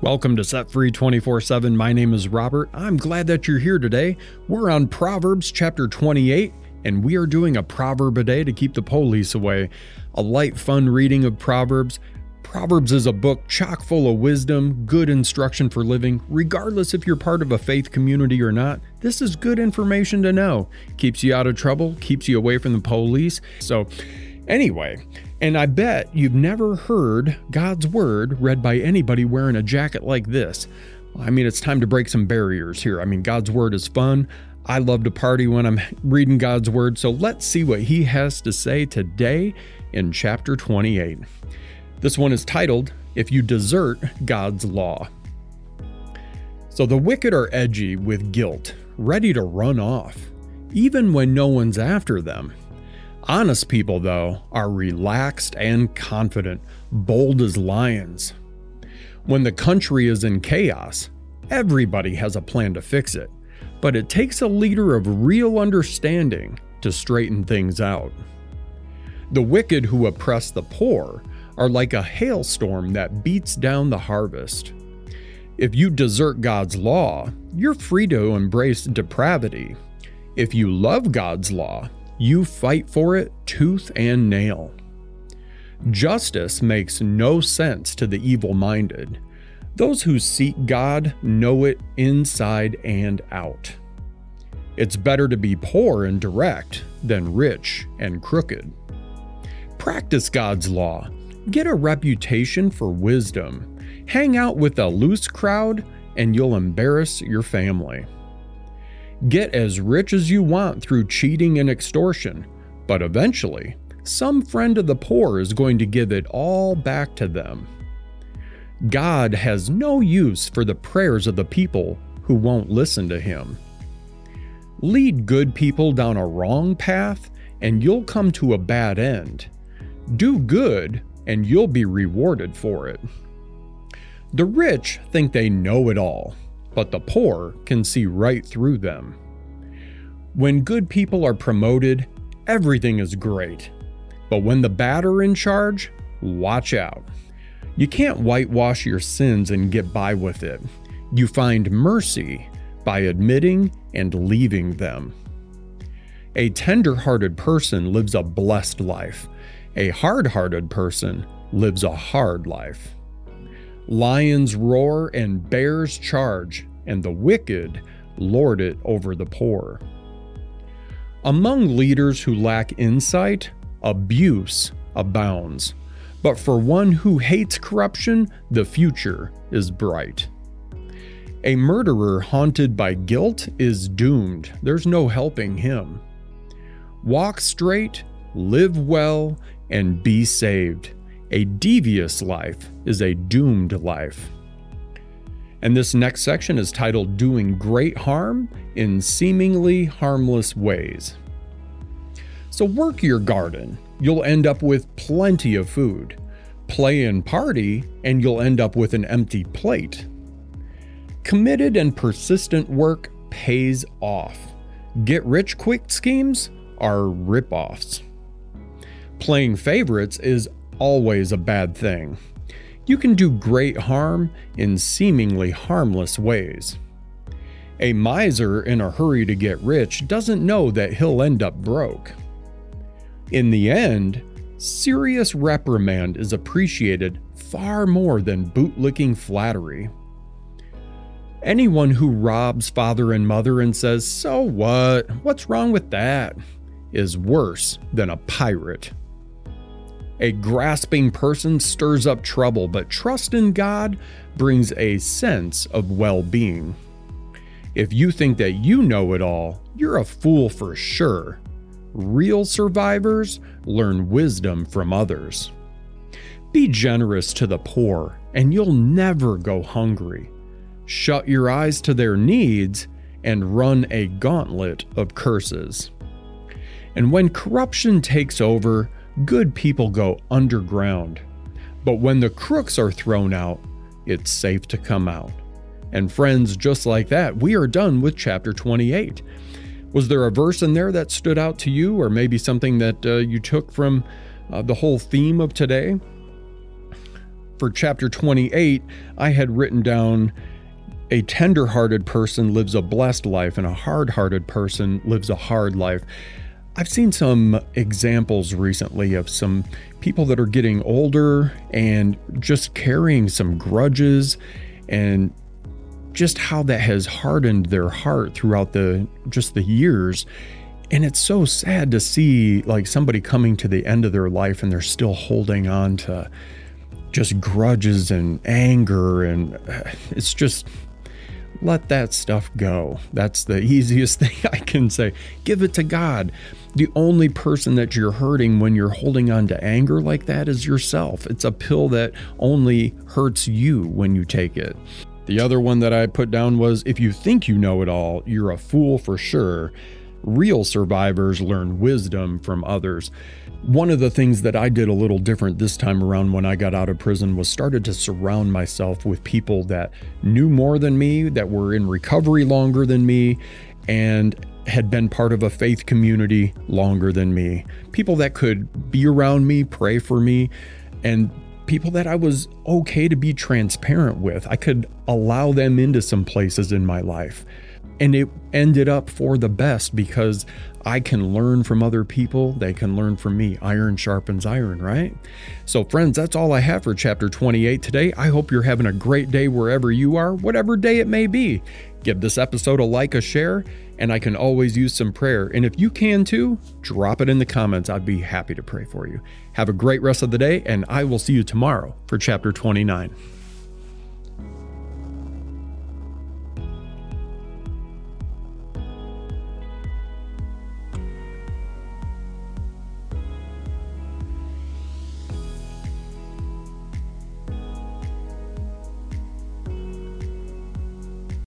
Welcome to Set Free 24 7. My name is Robert. I'm glad that you're here today. We're on Proverbs chapter 28, and we are doing a proverb a day to keep the police away. A light, fun reading of Proverbs. Proverbs is a book chock full of wisdom, good instruction for living, regardless if you're part of a faith community or not. This is good information to know. Keeps you out of trouble, keeps you away from the police. So, anyway, and I bet you've never heard God's Word read by anybody wearing a jacket like this. I mean, it's time to break some barriers here. I mean, God's Word is fun. I love to party when I'm reading God's Word. So let's see what He has to say today in chapter 28. This one is titled, If You Desert God's Law. So the wicked are edgy with guilt, ready to run off, even when no one's after them. Honest people, though, are relaxed and confident, bold as lions. When the country is in chaos, everybody has a plan to fix it, but it takes a leader of real understanding to straighten things out. The wicked who oppress the poor are like a hailstorm that beats down the harvest. If you desert God's law, you're free to embrace depravity. If you love God's law, you fight for it tooth and nail. Justice makes no sense to the evil minded. Those who seek God know it inside and out. It's better to be poor and direct than rich and crooked. Practice God's law. Get a reputation for wisdom. Hang out with a loose crowd, and you'll embarrass your family. Get as rich as you want through cheating and extortion, but eventually, some friend of the poor is going to give it all back to them. God has no use for the prayers of the people who won't listen to Him. Lead good people down a wrong path, and you'll come to a bad end. Do good, and you'll be rewarded for it. The rich think they know it all, but the poor can see right through them. When good people are promoted, everything is great. But when the bad are in charge, watch out. You can't whitewash your sins and get by with it. You find mercy by admitting and leaving them. A tender hearted person lives a blessed life. A hard hearted person lives a hard life. Lions roar and bears charge, and the wicked lord it over the poor. Among leaders who lack insight, abuse abounds. But for one who hates corruption, the future is bright. A murderer haunted by guilt is doomed. There's no helping him. Walk straight, live well, and be saved. A devious life is a doomed life. And this next section is titled Doing Great Harm in Seemingly Harmless Ways. So, work your garden. You'll end up with plenty of food. Play and party, and you'll end up with an empty plate. Committed and persistent work pays off. Get rich quick schemes are ripoffs. Playing favorites is always a bad thing. You can do great harm in seemingly harmless ways. A miser in a hurry to get rich doesn't know that he'll end up broke. In the end, serious reprimand is appreciated far more than bootlicking flattery. Anyone who robs father and mother and says, So what? What's wrong with that? is worse than a pirate. A grasping person stirs up trouble, but trust in God brings a sense of well being. If you think that you know it all, you're a fool for sure. Real survivors learn wisdom from others. Be generous to the poor, and you'll never go hungry. Shut your eyes to their needs and run a gauntlet of curses. And when corruption takes over, good people go underground. But when the crooks are thrown out, it's safe to come out. And friends, just like that, we are done with chapter 28. Was there a verse in there that stood out to you, or maybe something that uh, you took from uh, the whole theme of today? For chapter 28, I had written down a tender hearted person lives a blessed life, and a hard hearted person lives a hard life. I've seen some examples recently of some people that are getting older and just carrying some grudges and just how that has hardened their heart throughout the just the years and it's so sad to see like somebody coming to the end of their life and they're still holding on to just grudges and anger and uh, it's just let that stuff go. That's the easiest thing I can say. Give it to God. The only person that you're hurting when you're holding on to anger like that is yourself. It's a pill that only hurts you when you take it. The other one that I put down was if you think you know it all, you're a fool for sure. Real survivors learn wisdom from others. One of the things that I did a little different this time around when I got out of prison was started to surround myself with people that knew more than me, that were in recovery longer than me, and had been part of a faith community longer than me. People that could be around me, pray for me, and people that I was okay to be transparent with. I could allow them into some places in my life. And it ended up for the best because I can learn from other people. They can learn from me. Iron sharpens iron, right? So, friends, that's all I have for chapter 28 today. I hope you're having a great day wherever you are, whatever day it may be. Give this episode a like, a share, and I can always use some prayer. And if you can too, drop it in the comments. I'd be happy to pray for you. Have a great rest of the day, and I will see you tomorrow for chapter 29.